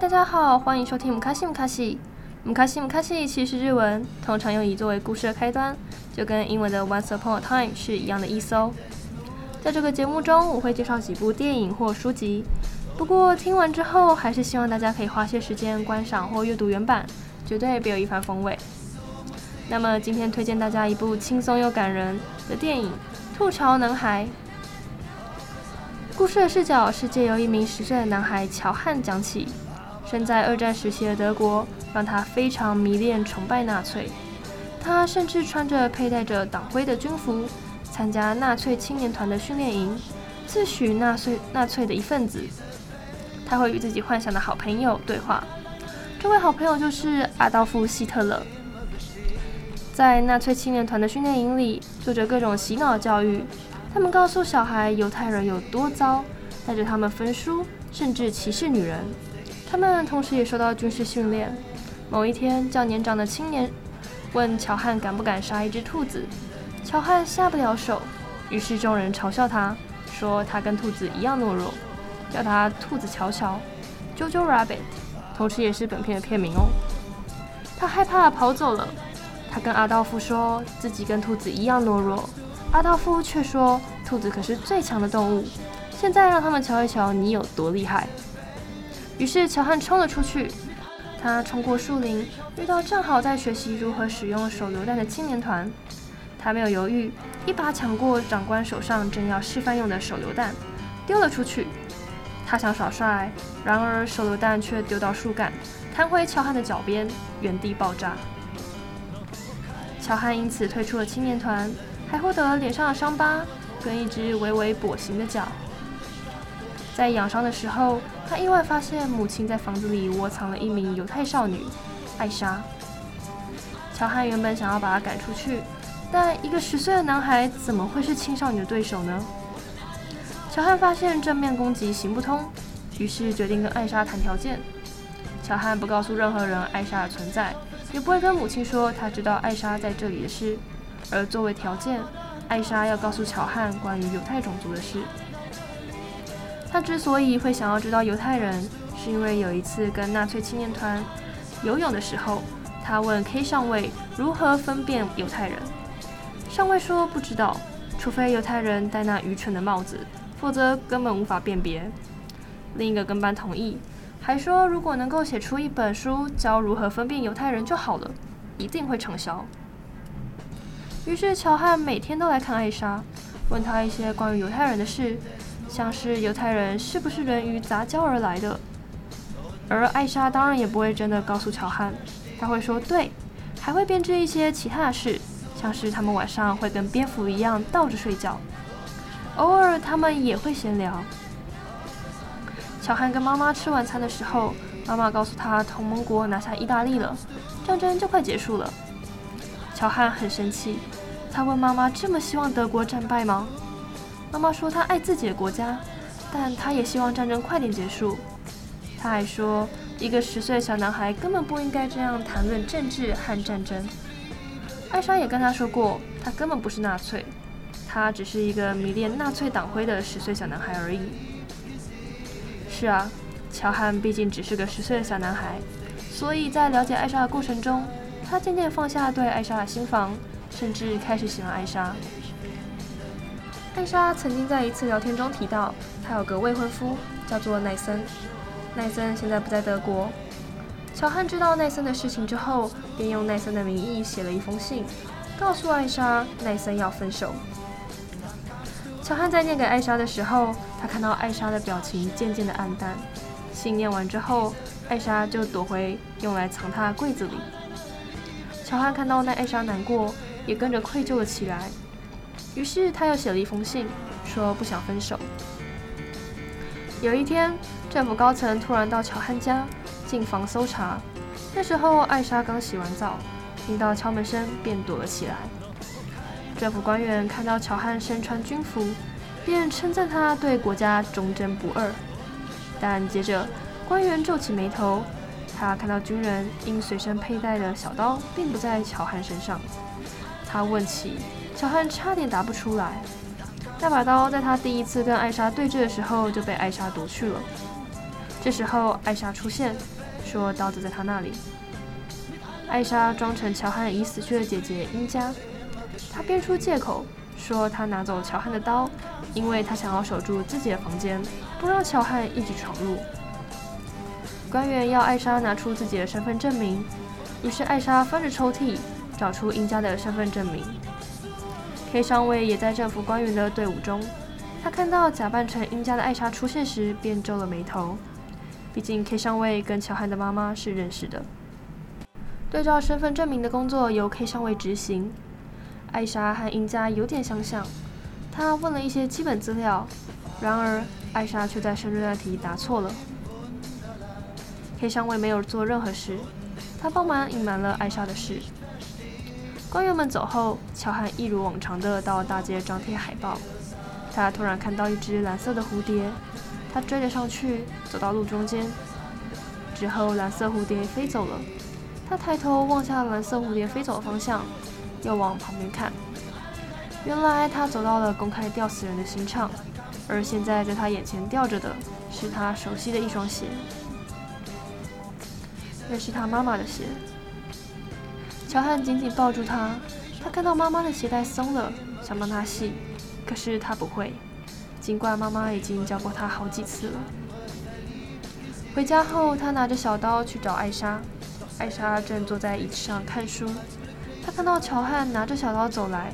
大家好，欢迎收听姆卡西姆卡西。姆卡西姆卡西其实日文，通常用以作为故事的开端，就跟英文的 Once Upon a Time 是一样的意思哦。在这个节目中，我会介绍几部电影或书籍，不过听完之后，还是希望大家可以花些时间观赏或阅读原版，绝对别有一番风味。那么今天推荐大家一部轻松又感人的电影《吐槽男孩》。故事的视角是借由一名十岁的男孩乔汉讲起。身在二战时期的德国，让他非常迷恋、崇拜纳粹。他甚至穿着佩戴着党徽的军服，参加纳粹青年团的训练营，自诩纳粹纳粹的一份子。他会与自己幻想的好朋友对话，这位好朋友就是阿道夫·希特勒。在纳粹青年团的训练营里，做着各种洗脑教育。他们告诉小孩犹太人有多糟，带着他们焚书，甚至歧视女人。他们同时也受到军事训练。某一天，较年长的青年问乔汉敢不敢杀一只兔子，乔汉下不了手。于是众人嘲笑他，说他跟兔子一样懦弱，叫他“兔子乔乔 ”（Jojo Rabbit），同时也是本片的片名哦。他害怕跑走了。他跟阿道夫说自己跟兔子一样懦弱，阿道夫却说兔子可是最强的动物。现在让他们瞧一瞧你有多厉害。于是乔汉冲了出去，他冲过树林，遇到正好在学习如何使用手榴弹的青年团。他没有犹豫，一把抢过长官手上正要示范用的手榴弹，丢了出去。他想耍帅，然而手榴弹却丢到树干，弹回乔汉的脚边，原地爆炸。乔汉因此退出了青年团，还获得了脸上的伤疤跟一只微微跛行的脚。在养伤的时候，他意外发现母亲在房子里窝藏了一名犹太少女，艾莎。乔汉原本想要把她赶出去，但一个十岁的男孩怎么会是青少女的对手呢？乔汉发现正面攻击行不通，于是决定跟艾莎谈条件。乔汉不告诉任何人艾莎的存在，也不会跟母亲说他知道艾莎在这里的事，而作为条件，艾莎要告诉乔汉关于犹太种族的事。他之所以会想要知道犹太人，是因为有一次跟纳粹青年团游泳的时候，他问 K 上尉如何分辨犹太人。上尉说不知道，除非犹太人戴那愚蠢的帽子，否则根本无法辨别。另一个跟班同意，还说如果能够写出一本书教如何分辨犹太人就好了，一定会畅销。于是乔汉每天都来看艾莎，问他一些关于犹太人的事。像是犹太人是不是人鱼杂交而来的？而艾莎当然也不会真的告诉乔汉，她会说对，还会编织一些其他的事，像是他们晚上会跟蝙蝠一样倒着睡觉，偶尔他们也会闲聊。乔汉跟妈妈吃晚餐的时候，妈妈告诉他同盟国拿下意大利了，战争就快结束了。乔汉很生气，他问妈妈：“这么希望德国战败吗？”妈妈说她爱自己的国家，但她也希望战争快点结束。她还说，一个十岁的小男孩根本不应该这样谈论政治和战争。艾莎也跟他说过，他根本不是纳粹，他只是一个迷恋纳粹党徽的十岁小男孩而已。是啊，乔汉毕竟只是个十岁的小男孩，所以在了解艾莎的过程中，他渐渐放下对艾莎的心防，甚至开始喜欢艾莎。艾莎曾经在一次聊天中提到，她有个未婚夫，叫做奈森。奈森现在不在德国。乔汉知道奈森的事情之后，便用奈森的名义写了一封信，告诉艾莎奈森要分手。乔汉在念给艾莎的时候，他看到艾莎的表情渐渐的黯淡。信念完之后，艾莎就躲回用来藏她的柜子里。乔汉看到奈艾莎难过，也跟着愧疚了起来。于是他又写了一封信，说不想分手。有一天，政府高层突然到乔汉家进房搜查。那时候艾莎刚洗完澡，听到敲门声便躲了起来。政府官员看到乔汉身穿军服，便称赞他对国家忠贞不二。但接着官员皱起眉头，他看到军人因随身佩戴的小刀并不在乔汉身上。他问起。乔汉差点答不出来，那把刀在他第一次跟艾莎对峙的时候就被艾莎夺去了。这时候，艾莎出现，说刀子在她那里。艾莎装成乔汉已死去的姐姐英佳，她编出借口说她拿走乔汉的刀，因为她想要守住自己的房间，不让乔汉一直闯入。官员要艾莎拿出自己的身份证明，于是艾莎翻着抽屉找出英佳的身份证明。K 上尉也在政府官员的队伍中，他看到假扮成英家的艾莎出现时，便皱了眉头。毕竟 K 上尉跟乔汉的妈妈是认识的。对照身份证明的工作由 K 上尉执行。艾莎和英家有点相像，他问了一些基本资料，然而艾莎却在生日那题答错了。K 上尉没有做任何事，他帮忙隐瞒了艾莎的事。官员们走后，乔汉一如往常的到大街张贴海报。他突然看到一只蓝色的蝴蝶。他追了上去，走到路中间，之后蓝色蝴蝶飞走了。他抬头望向蓝色蝴蝶飞走的方向，又往旁边看。原来他走到了公开吊死人的刑场，而现在在他眼前吊着的是他熟悉的一双鞋，那是他妈妈的鞋。乔汉紧紧抱住他，他看到妈妈的鞋带松了，想帮她系，可是他不会。尽管妈妈已经教过他好几次了。回家后，他拿着小刀去找艾莎。艾莎正坐在椅子上看书。他看到乔汉拿着小刀走来，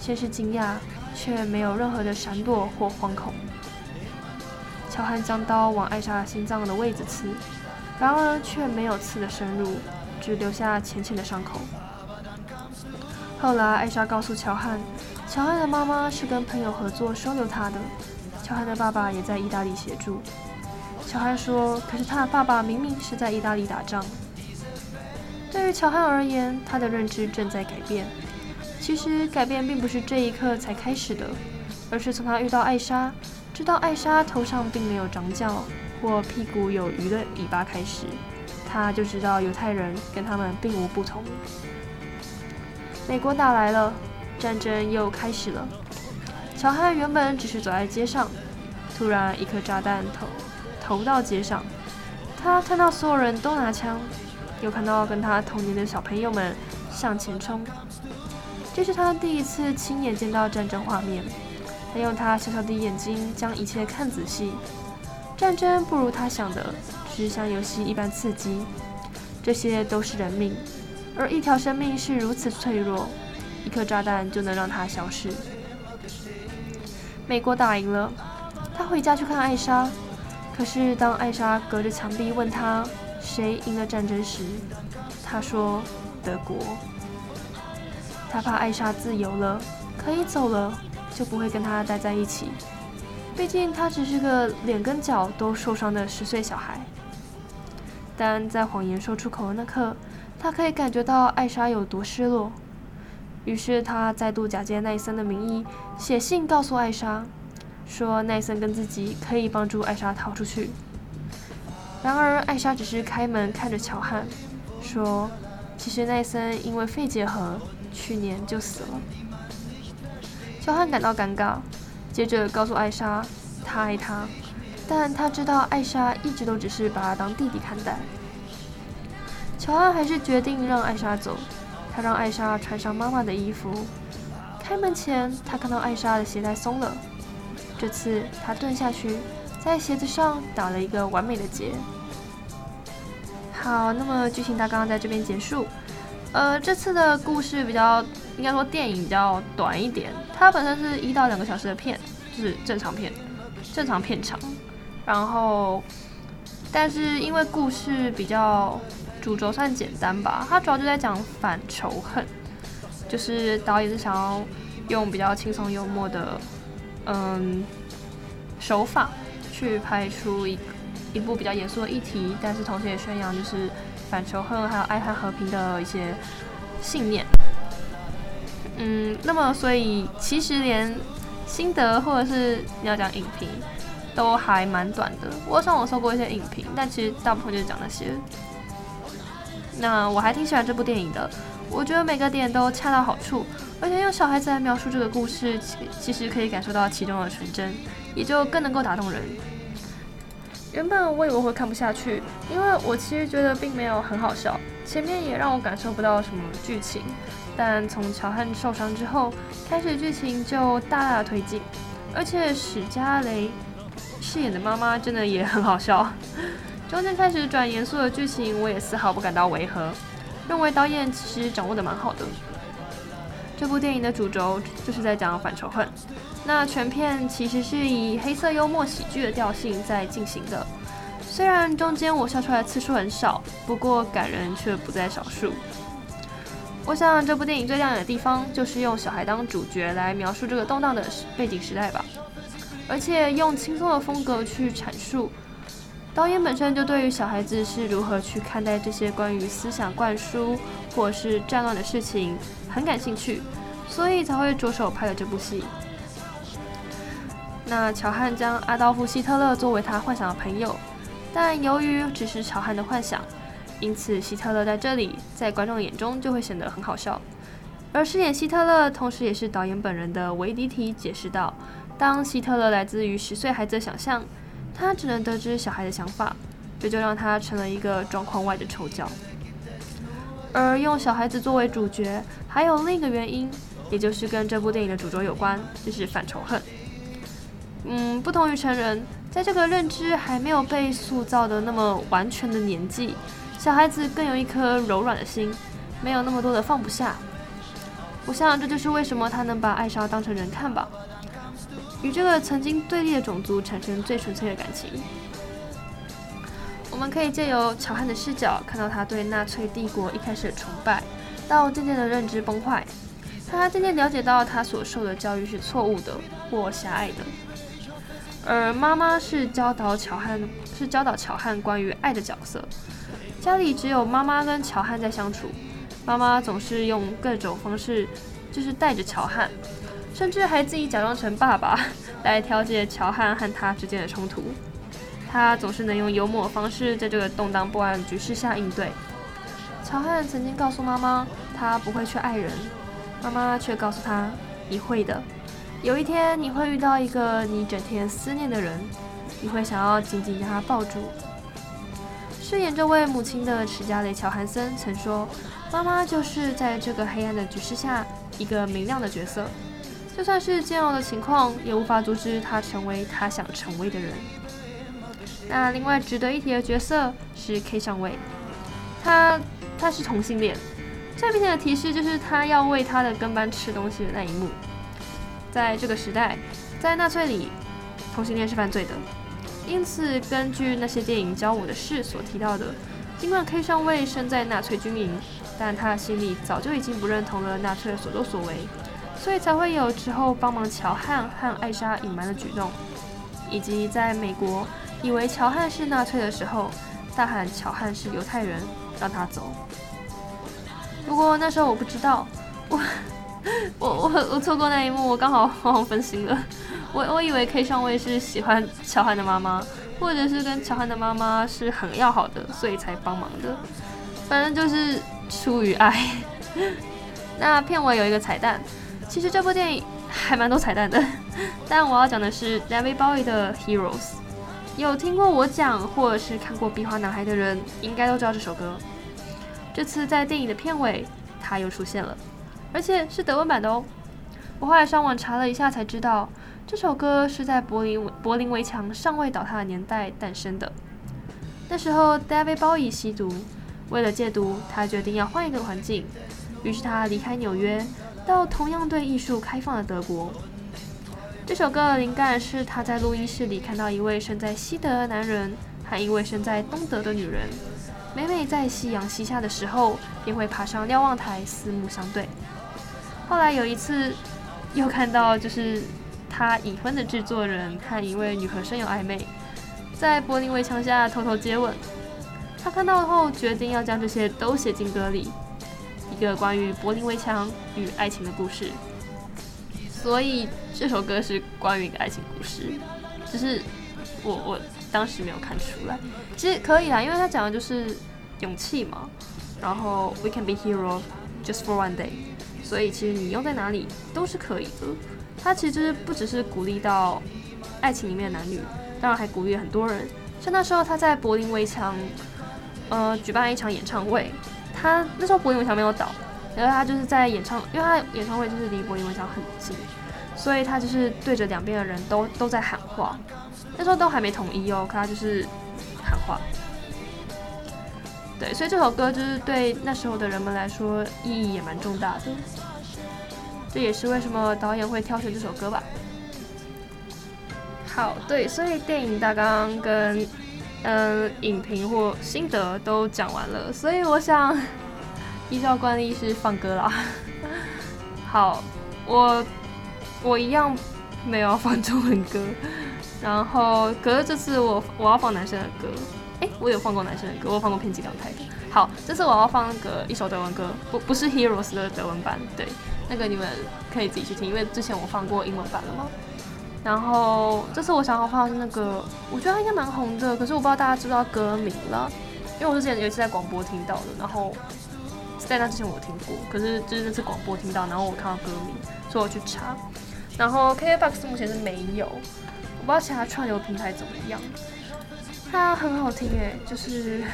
先是惊讶，却没有任何的闪躲或惶恐。乔汉将刀往艾莎心脏的位置刺，然而却没有刺得深入，只留下浅浅的伤口。后来，艾莎告诉乔汉。乔汉的妈妈是跟朋友合作收留他的，乔汉的爸爸也在意大利协助。乔汉说：“可是他的爸爸明明是在意大利打仗。”对于乔汉而言，他的认知正在改变。其实改变并不是这一刻才开始的，而是从他遇到艾莎，知道艾莎头上并没有长角或屁股有鱼的尾巴开始，他就知道犹太人跟他们并无不同。美国打来了。战争又开始了。乔汉原本只是走在街上，突然一颗炸弹投投到街上。他看到所有人都拿枪，又看到跟他同年的小朋友们向前冲。这是他第一次亲眼见到战争画面。他用他小小的眼睛将一切看仔细。战争不如他想的，只是像游戏一般刺激。这些都是人命，而一条生命是如此脆弱。一颗炸弹就能让他消失。美国打赢了，他回家去看艾莎。可是当艾莎隔着墙壁问他谁赢了战争时，他说德国。他怕艾莎自由了，可以走了，就不会跟他待在一起。毕竟他只是个脸跟脚都受伤的十岁小孩。但在谎言说出口的那刻，他可以感觉到艾莎有多失落。于是他再度假借奈森的名义写信告诉艾莎，说奈森跟自己可以帮助艾莎逃出去。然而艾莎只是开门看着乔汉，说：“其实奈森因为肺结核去年就死了。”乔汉感到尴尬，接着告诉艾莎他爱她，但他知道艾莎一直都只是把他当弟弟看待。乔安还是决定让艾莎走。他让艾莎穿上妈妈的衣服。开门前，他看到艾莎的鞋带松了。这次，他蹲下去，在鞋子上打了一个完美的结。好，那么剧情大纲在这边结束。呃，这次的故事比较，应该说电影比较短一点。它本身是一到两个小时的片，就是正常片，正常片长。然后，但是因为故事比较。主轴算简单吧，它主要就在讲反仇恨，就是导演是想要用比较轻松幽默的嗯手法去拍出一一部比较严肃的议题，但是同时也宣扬就是反仇恨还有爱和和平的一些信念。嗯，那么所以其实连心得或者是你要讲影评都还蛮短的，我上网搜过一些影评，但其实大部分就是讲那些。那我还挺喜欢这部电影的，我觉得每个点都恰到好处，而且用小孩子来描述这个故事，其其实可以感受到其中的纯真，也就更能够打动人。原本我以为会看不下去，因为我其实觉得并没有很好笑，前面也让我感受不到什么剧情。但从乔汉受伤之后，开始剧情就大大的推进，而且史嘉蕾饰演的妈妈真的也很好笑。中间开始转严肃的剧情，我也丝毫不感到违和，认为导演其实掌握得蛮好的。这部电影的主轴就是在讲反仇恨，那全片其实是以黑色幽默喜剧的调性在进行的。虽然中间我笑出来次数很少，不过感人却不在少数。我想这部电影最亮眼的地方就是用小孩当主角来描述这个动荡的背景时代吧，而且用轻松的风格去阐述。导演本身就对于小孩子是如何去看待这些关于思想灌输或是战乱的事情很感兴趣，所以才会着手拍了这部戏。那乔汉将阿道夫·希特勒作为他幻想的朋友，但由于只是乔汉的幻想，因此希特勒在这里在观众眼中就会显得很好笑。而饰演希特勒，同时也是导演本人的维迪提解释道：“当希特勒来自于十岁孩子的想象。”他只能得知小孩的想法，这就让他成了一个状况外的丑角。而用小孩子作为主角，还有另一个原因，也就是跟这部电影的主轴有关，就是反仇恨。嗯，不同于成人，在这个认知还没有被塑造的那么完全的年纪，小孩子更有一颗柔软的心，没有那么多的放不下。我想这就是为什么他能把艾莎当成人看吧。与这个曾经对立的种族产生最纯粹的感情。我们可以借由乔汉的视角，看到他对纳粹帝国一开始的崇拜，到渐渐的认知崩坏，他渐渐了解到他所受的教育是错误的或狭隘的。而妈妈是教导乔汉，是教导乔汉关于爱的角色。家里只有妈妈跟乔汉在相处，妈妈总是用各种方式，就是带着乔汉。甚至还自己假装成爸爸 来调解乔汉和他之间的冲突。他总是能用幽默的方式在这个动荡不安的局势下应对。乔汉曾经告诉妈妈，他不会去爱人，妈妈却告诉他，你会的。有一天你会遇到一个你整天思念的人，你会想要紧紧将他抱住。饰演这位母亲的史嘉蕾·乔韩森曾说，妈妈就是在这个黑暗的局势下一个明亮的角色。就算是煎熬的情况，也无法阻止他成为他想成为的人。那另外值得一提的角色是 K 上尉，他他是同性恋，最明显的提示就是他要喂他的跟班吃东西的那一幕。在这个时代，在纳粹里，同性恋是犯罪的。因此，根据那些电影教我的事所提到的，尽管 K 上尉身在纳粹军营，但他的心里早就已经不认同了纳粹的所作所为。所以才会有之后帮忙乔汉和艾莎隐瞒的举动，以及在美国以为乔汉是纳粹的时候，大喊乔汉是犹太人，让他走。不过那时候我不知道，我我我我错过那一幕，我刚好慌慌分心了。我我以为 K 上尉是喜欢乔汉的妈妈，或者是跟乔汉的妈妈是很要好的，所以才帮忙的。反正就是出于爱。那片尾有一个彩蛋。其实这部电影还蛮多彩蛋的，但我要讲的是 David Bowie 的《Heroes》。有听过我讲或者是看过《壁花男孩》的人，应该都知道这首歌。这次在电影的片尾，它又出现了，而且是德文版的哦。我后来上网查了一下，才知道这首歌是在柏林柏林围墙尚未倒塌的年代诞生的。那时候 David Bowie 吸毒，为了戒毒，他决定要换一个环境，于是他离开纽约。到同样对艺术开放的德国，这首歌的灵感是他在录音室里看到一位身在西德的男人和一位身在东德的女人，每每在夕阳西下的时候，便会爬上瞭望台四目相对。后来有一次，又看到就是他已婚的制作人和一位女和声有暧昧，在柏林围墙下偷偷接吻。他看到后决定要将这些都写进歌里。一个关于柏林围墙与爱情的故事，所以这首歌是关于一个爱情故事，只是我我当时没有看出来。其实可以啦，因为他讲的就是勇气嘛，然后 We can be heroes just for one day，所以其实你用在哪里都是可以的。他其实不只是鼓励到爱情里面的男女，当然还鼓励很多人像那时候他在柏林围墙，呃，举办一场演唱会。他那时候柏林围墙没有倒，然后他就是在演唱，因为他演唱会就是离柏林围墙很近，所以他就是对着两边的人都都在喊话。那时候都还没统一哦，可他就是喊话。对，所以这首歌就是对那时候的人们来说意义也蛮重大的。这也是为什么导演会挑选这首歌吧。好，对，所以电影大纲跟。嗯，影评或心得都讲完了，所以我想依照惯例是放歌啦。好，我我一样没有放中文歌，然后可是这次我我要放男生的歌。诶，我有放过男生的歌，我放过偏激两台的。好，这次我要放那个一首德文歌，不不是 Heroes 的德文版，对，那个你们可以自己去听，因为之前我放过英文版了嘛。然后这次我想要放的是那个，我觉得它应该蛮红的，可是我不知道大家知不知道歌名了，因为我之前有一次在广播听到的，然后在那之前我有听过，可是就是那次广播听到，然后我看到歌名，所以我去查，然后 KKBOX 目前是没有，我不知道其他串流平台怎么样，它很好听诶，就是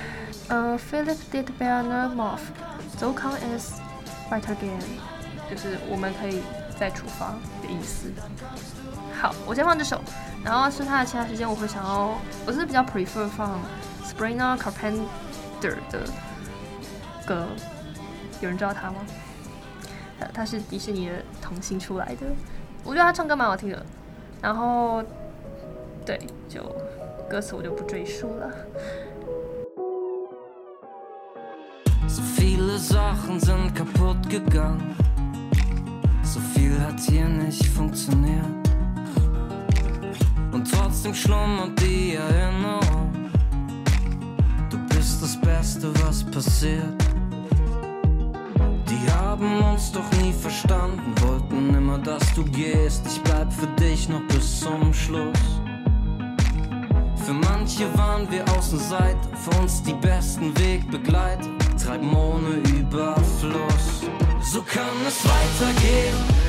呃、Philip did better move, so come as right again，就是我们可以再出发的意思。好我先放这首然后剩下的其他时间我会想要我是比较 prefer 放 sprina carpenter 的歌有人知道他吗？他是迪士尼的童星出来的我觉得他唱歌蛮好听的然后对就歌词我就不赘述了。Sofila Und trotzdem schlummert die Erinnerung. Du bist das Beste, was passiert. Die haben uns doch nie verstanden, wollten immer, dass du gehst. Ich bleib für dich noch bis zum Schluss. Für manche waren wir Außenseiter, für uns die besten Wegbegleiter, treiben ohne Überfluss. So kann es weitergehen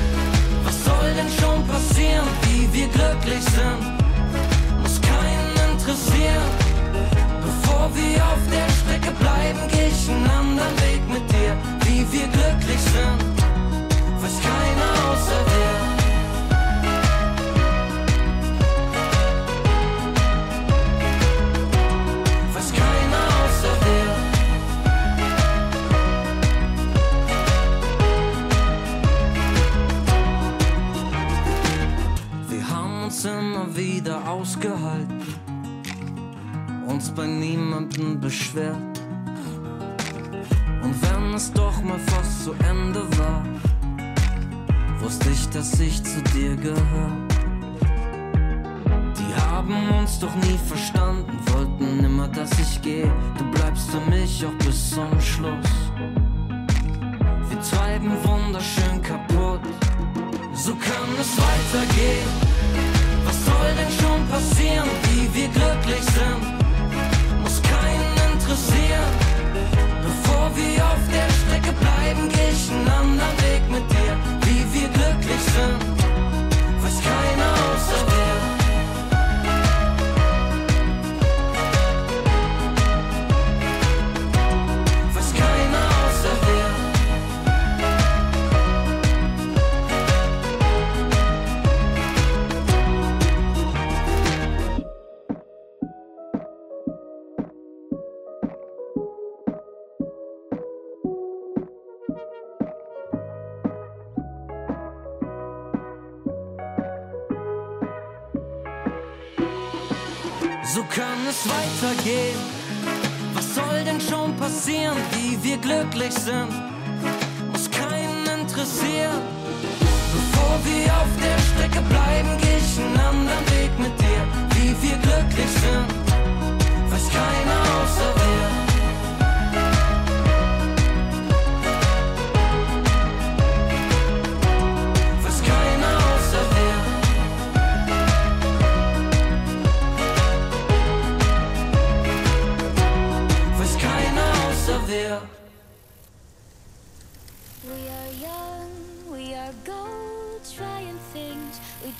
soll denn schon passieren, wie wir glücklich sind? Muss keinen interessieren. Bevor wir auf der Strecke bleiben, geh ich einen anderen Weg mit dir, wie wir glücklich sind. Weiß keiner außer dir. wieder ausgehalten, uns bei niemandem beschwert. Und wenn es doch mal fast zu Ende war, wusste ich, dass ich zu dir gehör. Die haben uns doch nie verstanden, wollten immer, dass ich gehe. Du bleibst für mich auch bis zum Schluss. Wir treiben wunderschön kaputt, so kann es weitergehen. Was soll denn schon passieren, wie wir glücklich sind? Muss keinen interessieren. Bevor wir auf der Strecke bleiben, geh ich einen anderen Weg mit dir. Wie wir glücklich sind, weiß keiner außer dir. So kann es weitergehen. Was soll denn schon passieren, wie wir glücklich sind? Muss keinen interessieren. Bevor wir auf der Strecke bleiben, geh ich einen anderen Weg mit dir. Wie wir glücklich sind, weiß keiner außer wir.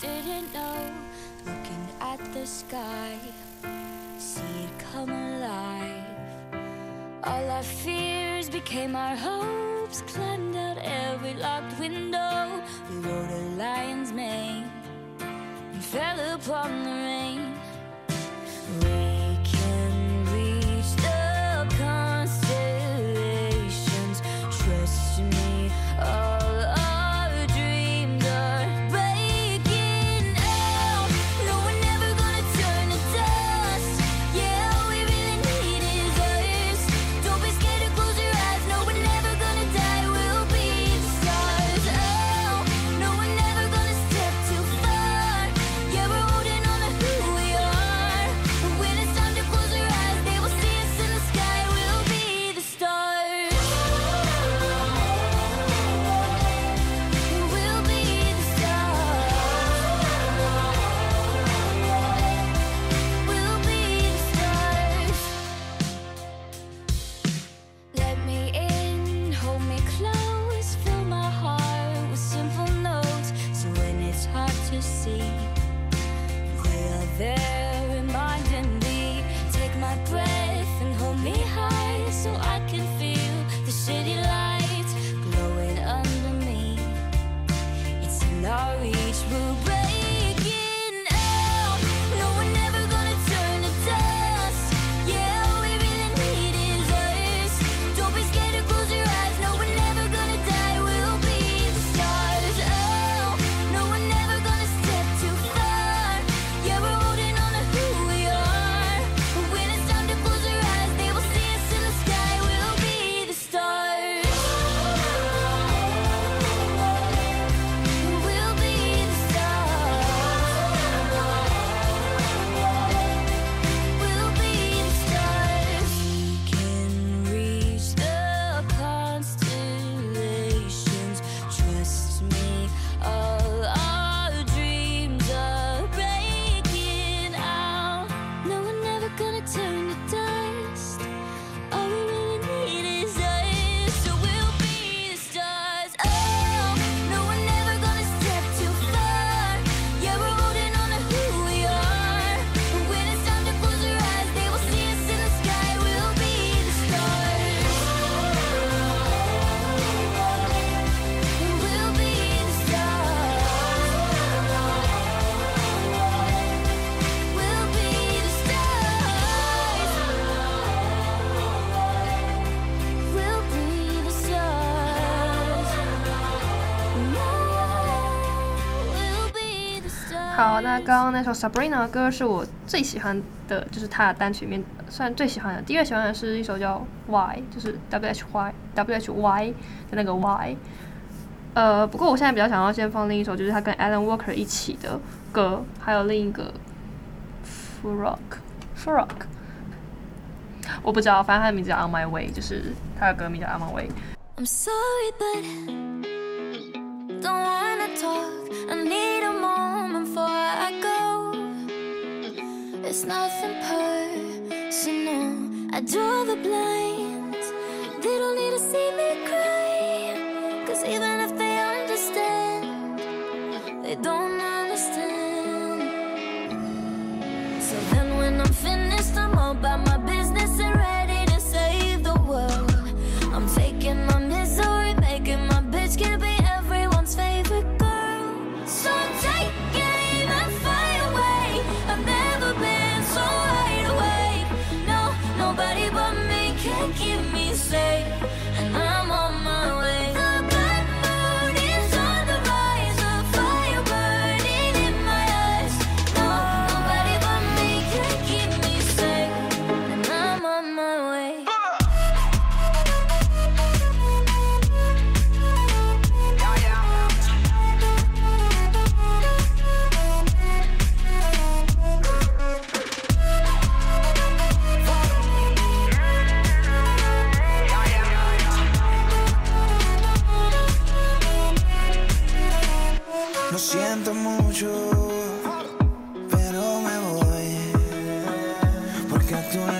didn't know. Looking at the sky See it come alive. All our fears became our hopes Climbed out every locked window. We rode a lion's mane And fell upon the rain, rain 好那刚刚那首 sabrina 的歌是我最喜欢的就是他的单曲里面算最喜欢的第一个喜欢的是一首叫 why 就是 whywhy 的那个 why 呃不过我现在比较想要先放另一首就是他跟 alan walker 一起的歌还有另一个 forkfork 我不知道反正他的名字叫 on my way 就是他的歌名叫 on my way im sorry but don't wanna talk. I need a moment before I go. It's nothing personal. I draw the blinds. They don't need to see me cry. Cause even if they understand They don't know.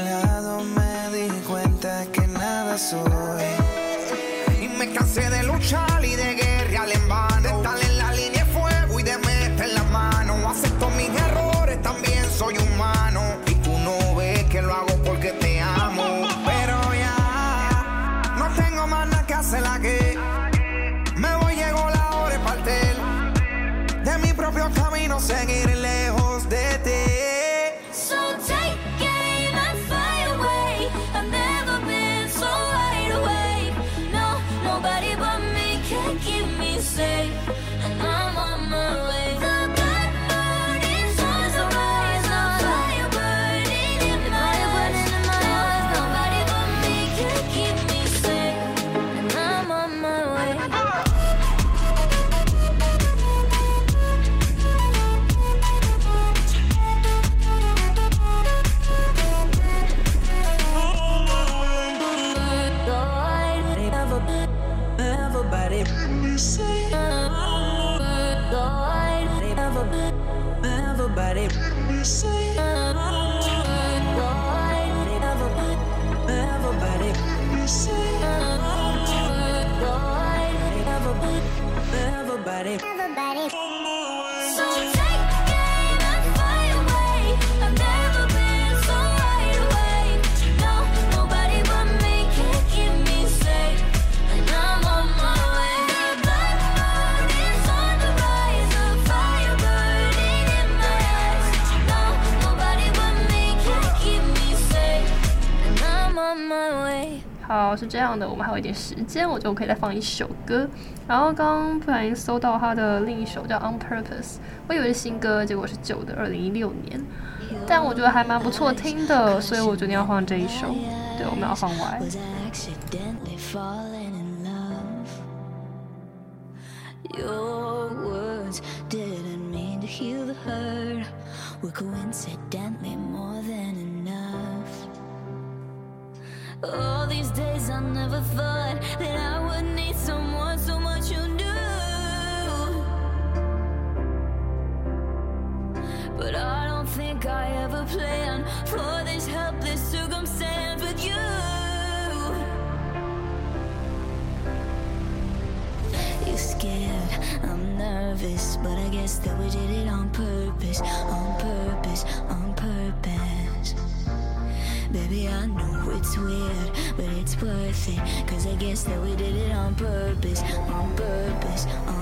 lado me di cuenta que nada soy. 是这样的，我们还有一点时间，我就可以再放一首歌。然后刚不小心搜到他的另一首叫《On Purpose》，我以为是新歌，结果是旧的，二零一六年。但我觉得还蛮不错听的，所以我决定要放这一首。对，我们要放歪。Didn't mean to heal the hurt. Coincidentally more than. All these days I never thought that I would need someone so much you knew. But I don't think I ever planned for this helpless circumstance with you. You scared, I'm nervous, but I guess that we did it on purpose, on purpose. Baby, I know it's weird, but it's worth it. Cause I guess that we did it on purpose, on purpose, on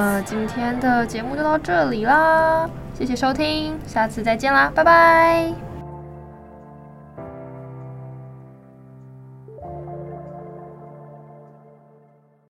呃今天的节目就到这里啦，谢谢收听，下次再见啦，拜拜。